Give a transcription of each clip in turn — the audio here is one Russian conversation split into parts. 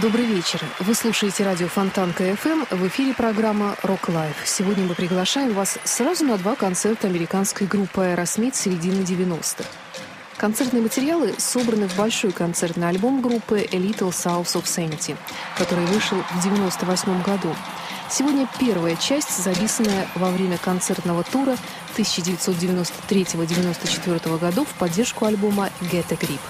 Добрый вечер. Вы слушаете радио Фонтанка FM. В эфире программа «Rock Live». Сегодня мы приглашаем вас сразу на два концерта американской группы «Aerosmith» середины 90-х. Концертные материалы собраны в большой концертный альбом группы «A Little South of Sanity», который вышел в 1998 году. Сегодня первая часть, записанная во время концертного тура 1993-1994 годов в поддержку альбома «Get a Grip».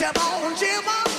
Jim on, Jim on.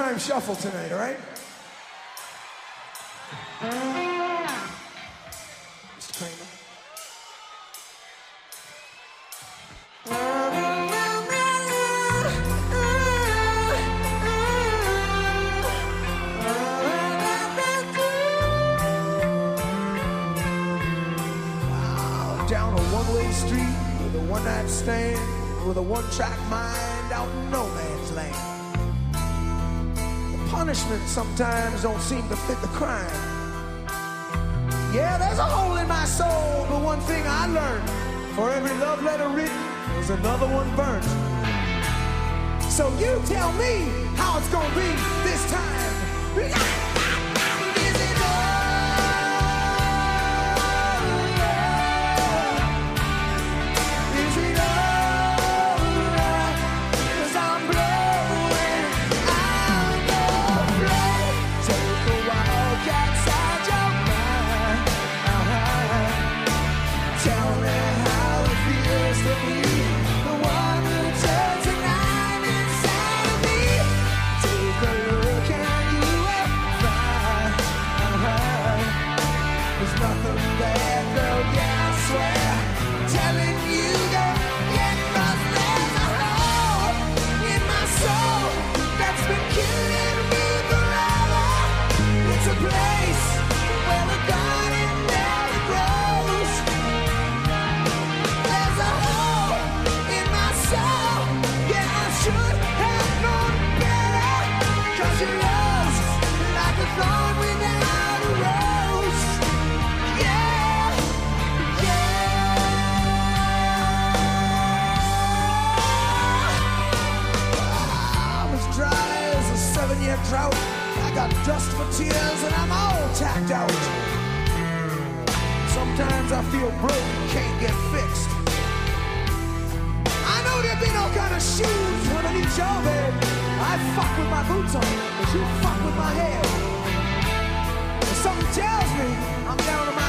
Overtime shuffle tonight, all right? Mr. Kramer. With a one-track mind out in no man's land punishment sometimes don't seem to fit the crime. Yeah, there's a hole in my soul, but one thing I learned for every love letter written, there's another one burnt. So you tell me how it's gonna be this time. tears and I'm all tacked out. Sometimes I feel broke, can't get fixed. I know there'd be no kind of shoes underneath your bed. I fuck with my boots on, but you fuck with my head. Something tells me I'm down to my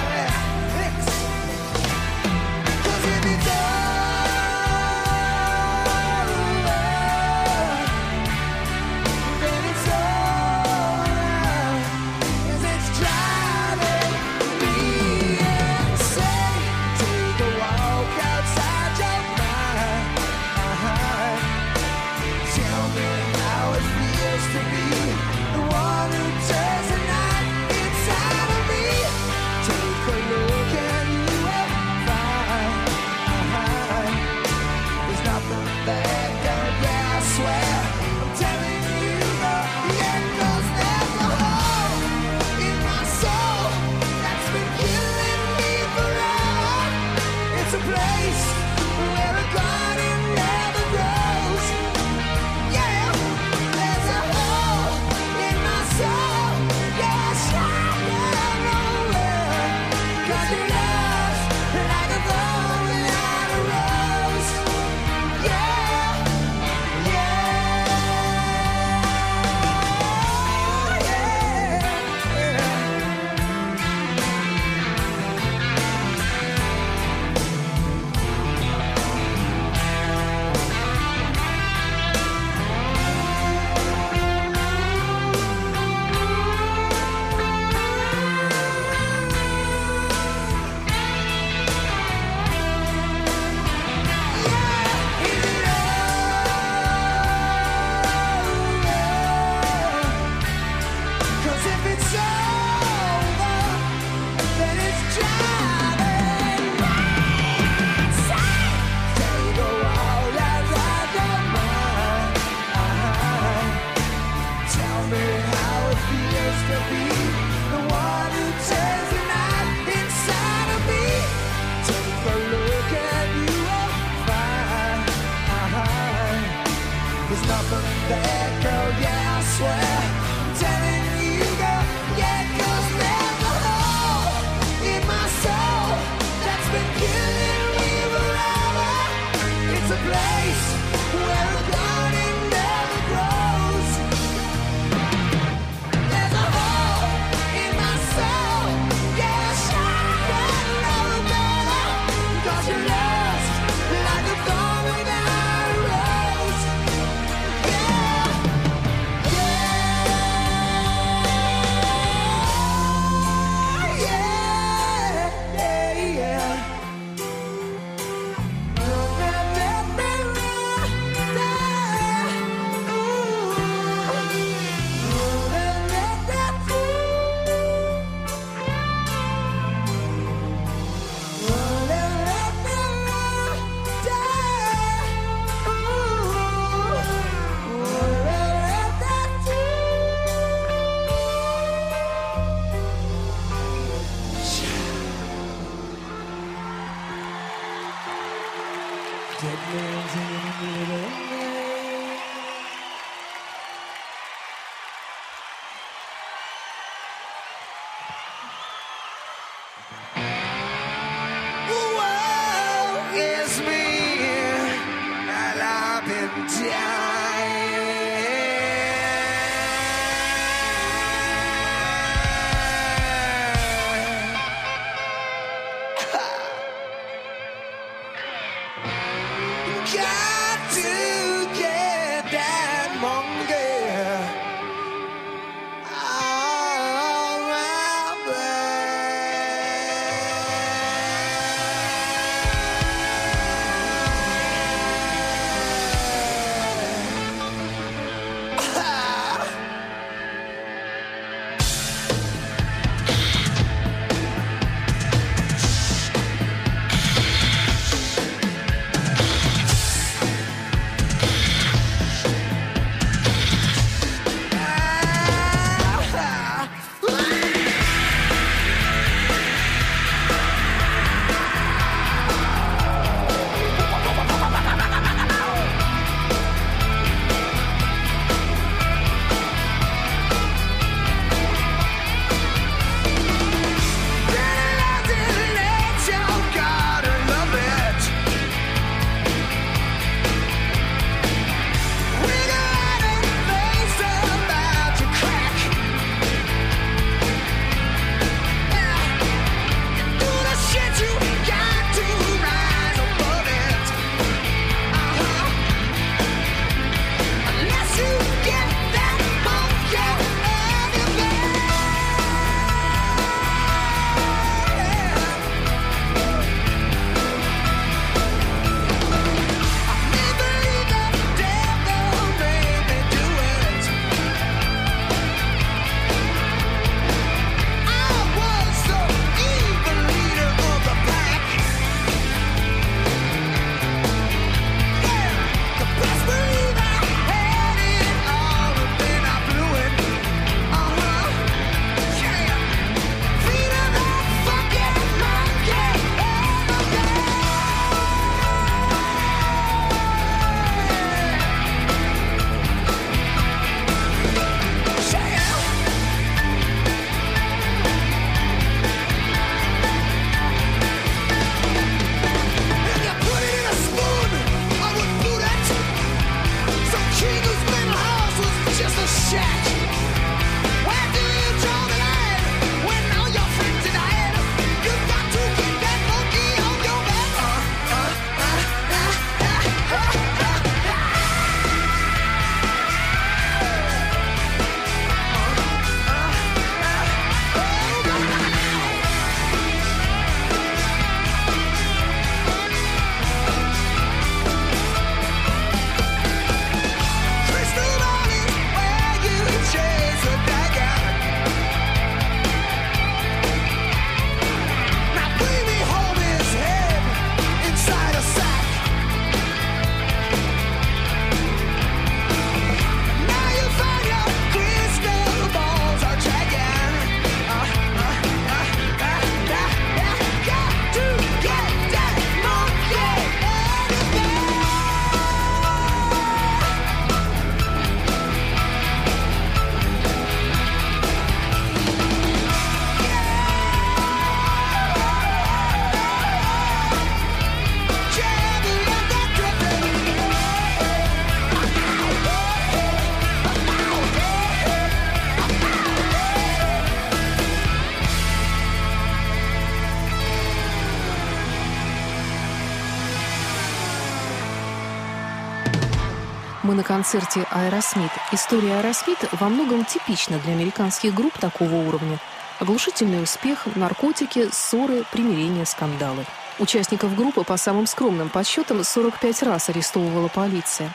концерте «Aerosmith». История «Aerosmith» во многом типична для американских групп такого уровня. Оглушительный успех, наркотики, ссоры, примирения, скандалы. Участников группы по самым скромным подсчетам 45 раз арестовывала полиция.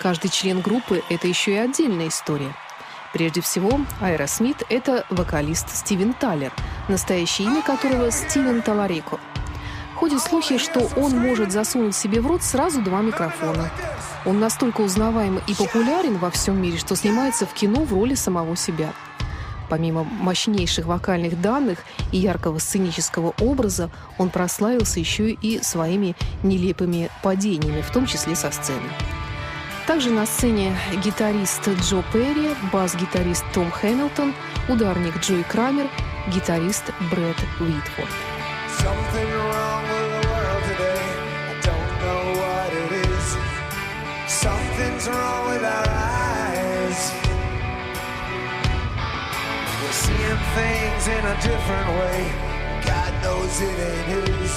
Каждый член группы – это еще и отдельная история. Прежде всего, Aerosmith – это вокалист Стивен Тайлер, настоящее имя которого Стивен Таларико. Ходят слухи, что он может засунуть себе в рот сразу два микрофона. Он настолько узнаваем и популярен во всем мире, что снимается в кино в роли самого себя. Помимо мощнейших вокальных данных и яркого сценического образа, он прославился еще и своими нелепыми падениями, в том числе со сцены. Также на сцене гитарист Джо Перри, бас-гитарист Том Хэмилтон, ударник Джой Крамер, гитарист Брэд Уитфорд. Something wrong with the world today. I don't know what it is. Something's wrong with our eyes. We're seeing things in a different way. God knows it ain't his.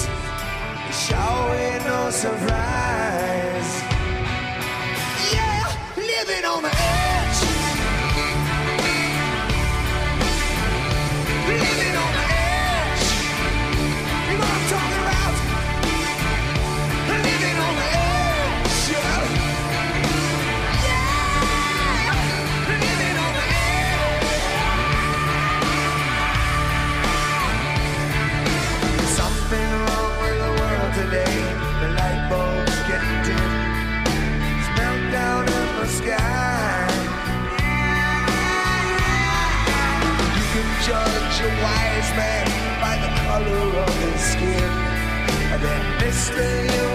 It's ain't no surprise. Yeah, living on the edge. stay.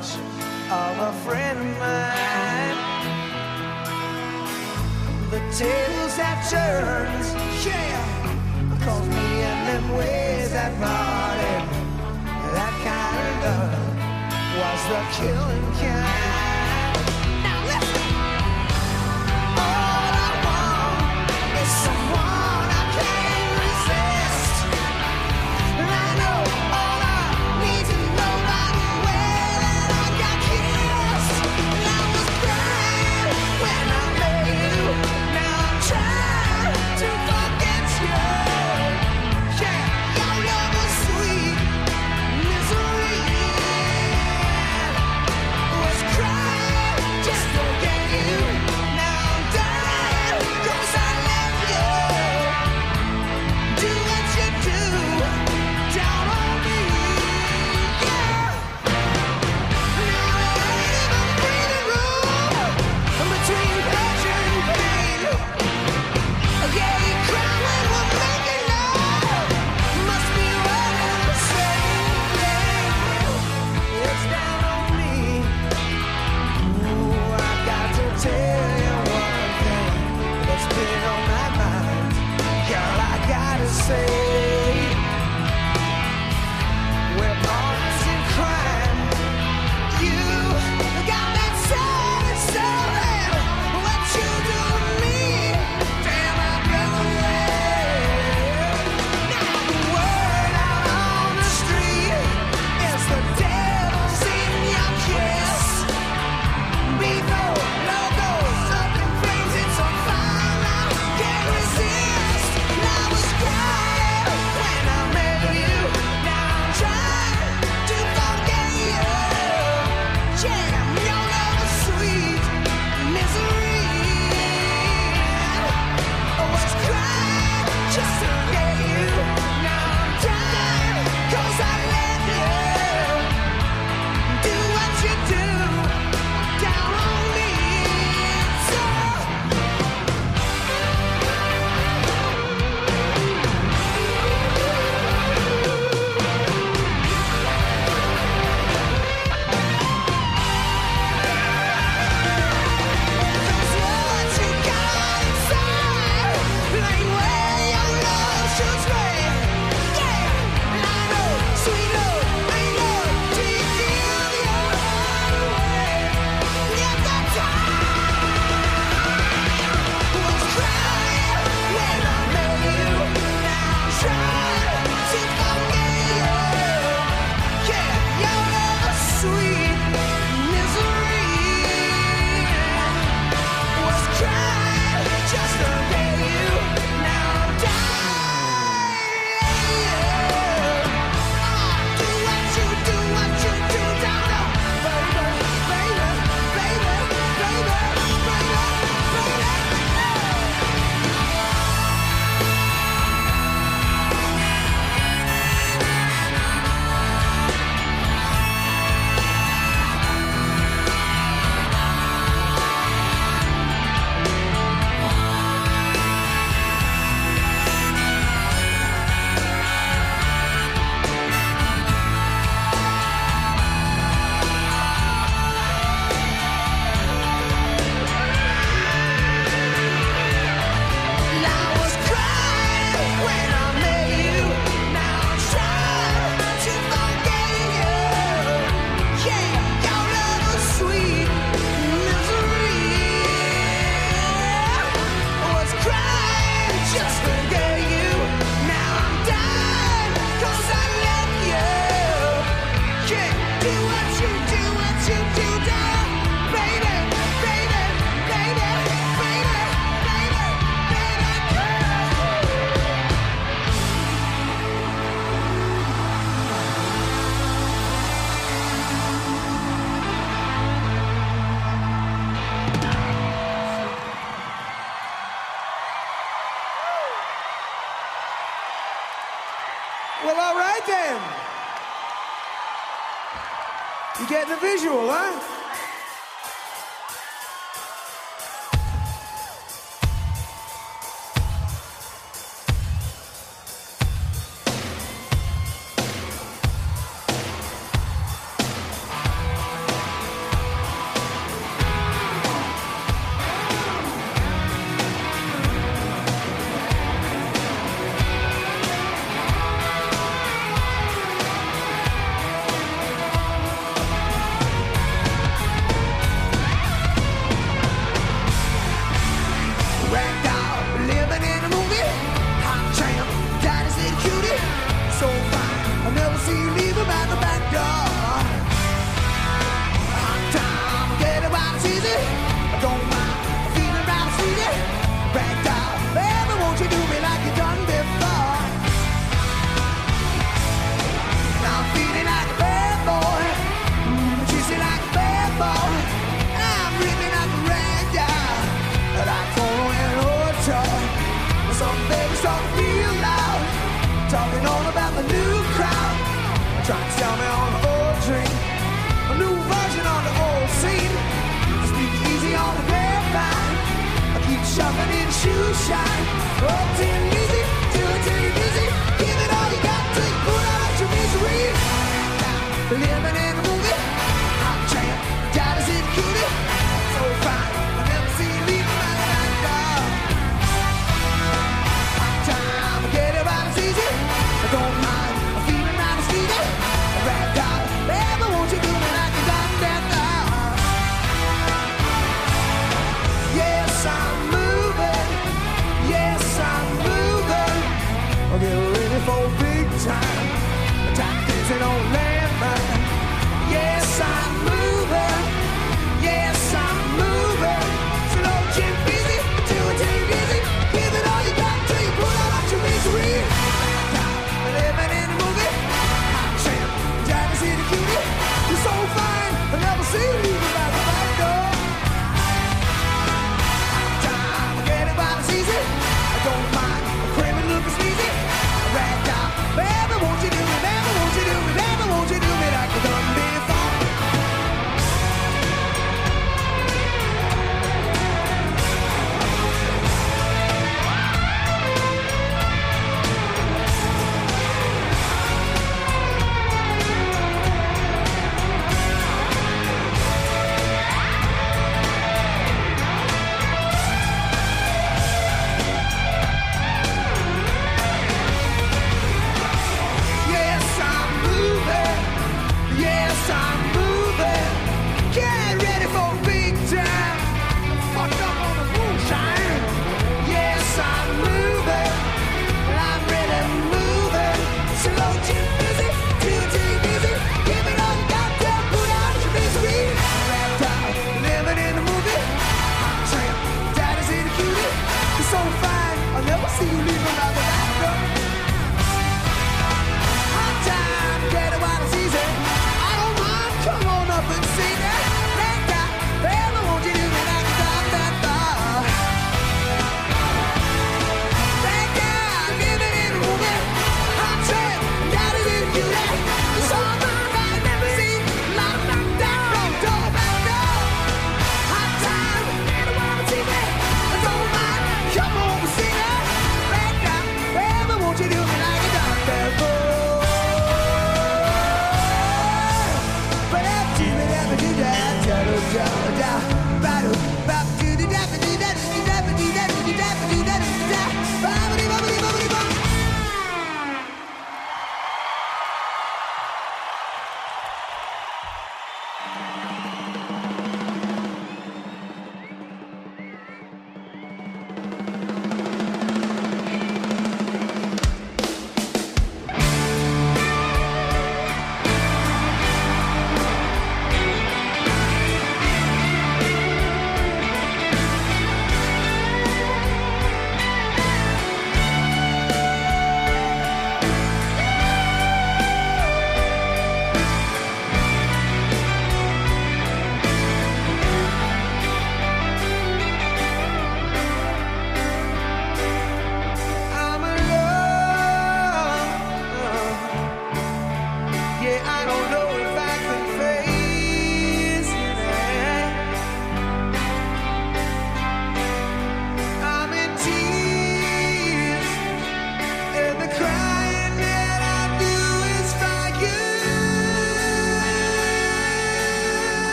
much of a friend of mine. The tables have turned, yeah, cause me and them ways that parted. That kind of love was the killing kind.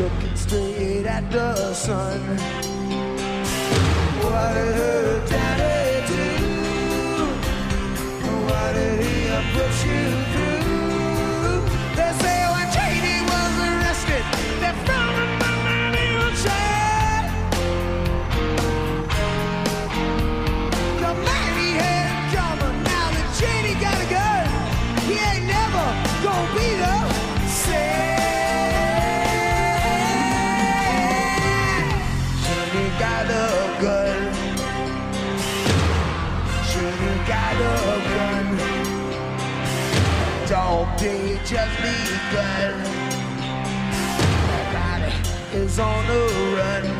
looking straight at the sun. What did her daddy do? What did he put you through? on the run.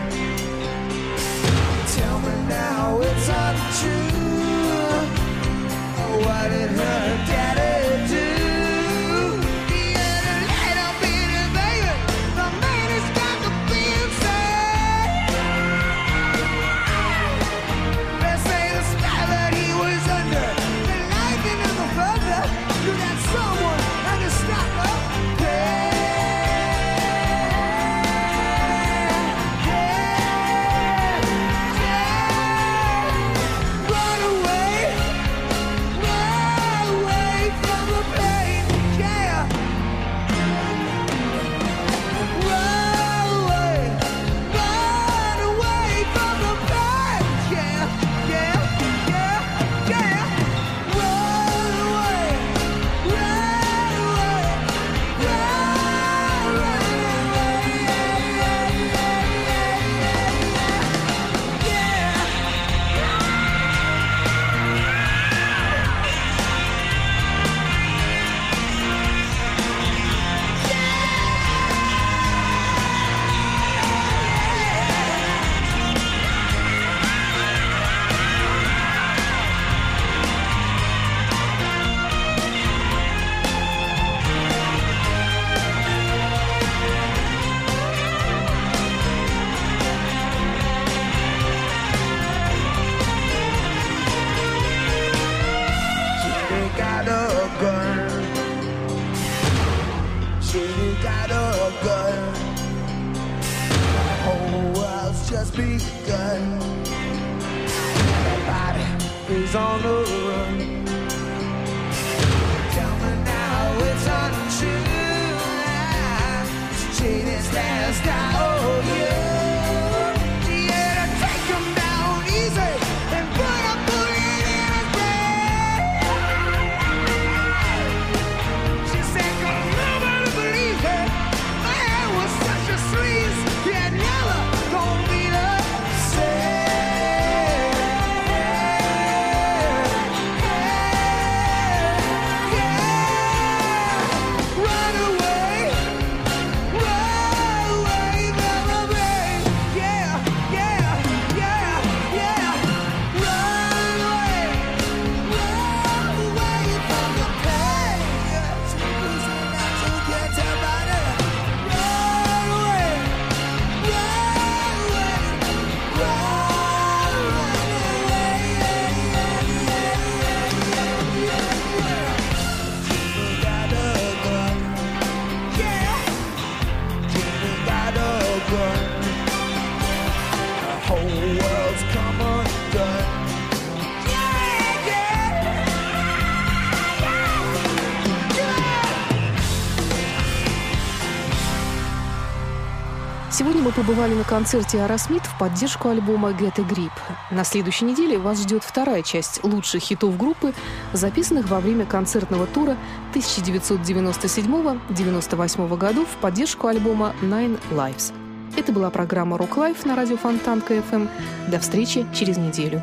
мы побывали на концерте «Арасмит» в поддержку альбома «Get a Grip». На следующей неделе вас ждет вторая часть лучших хитов группы, записанных во время концертного тура 1997-98 годов в поддержку альбома «Nine Lives». Это была программа Rock Life на радио Фонтанка FM. Эм». До встречи через неделю.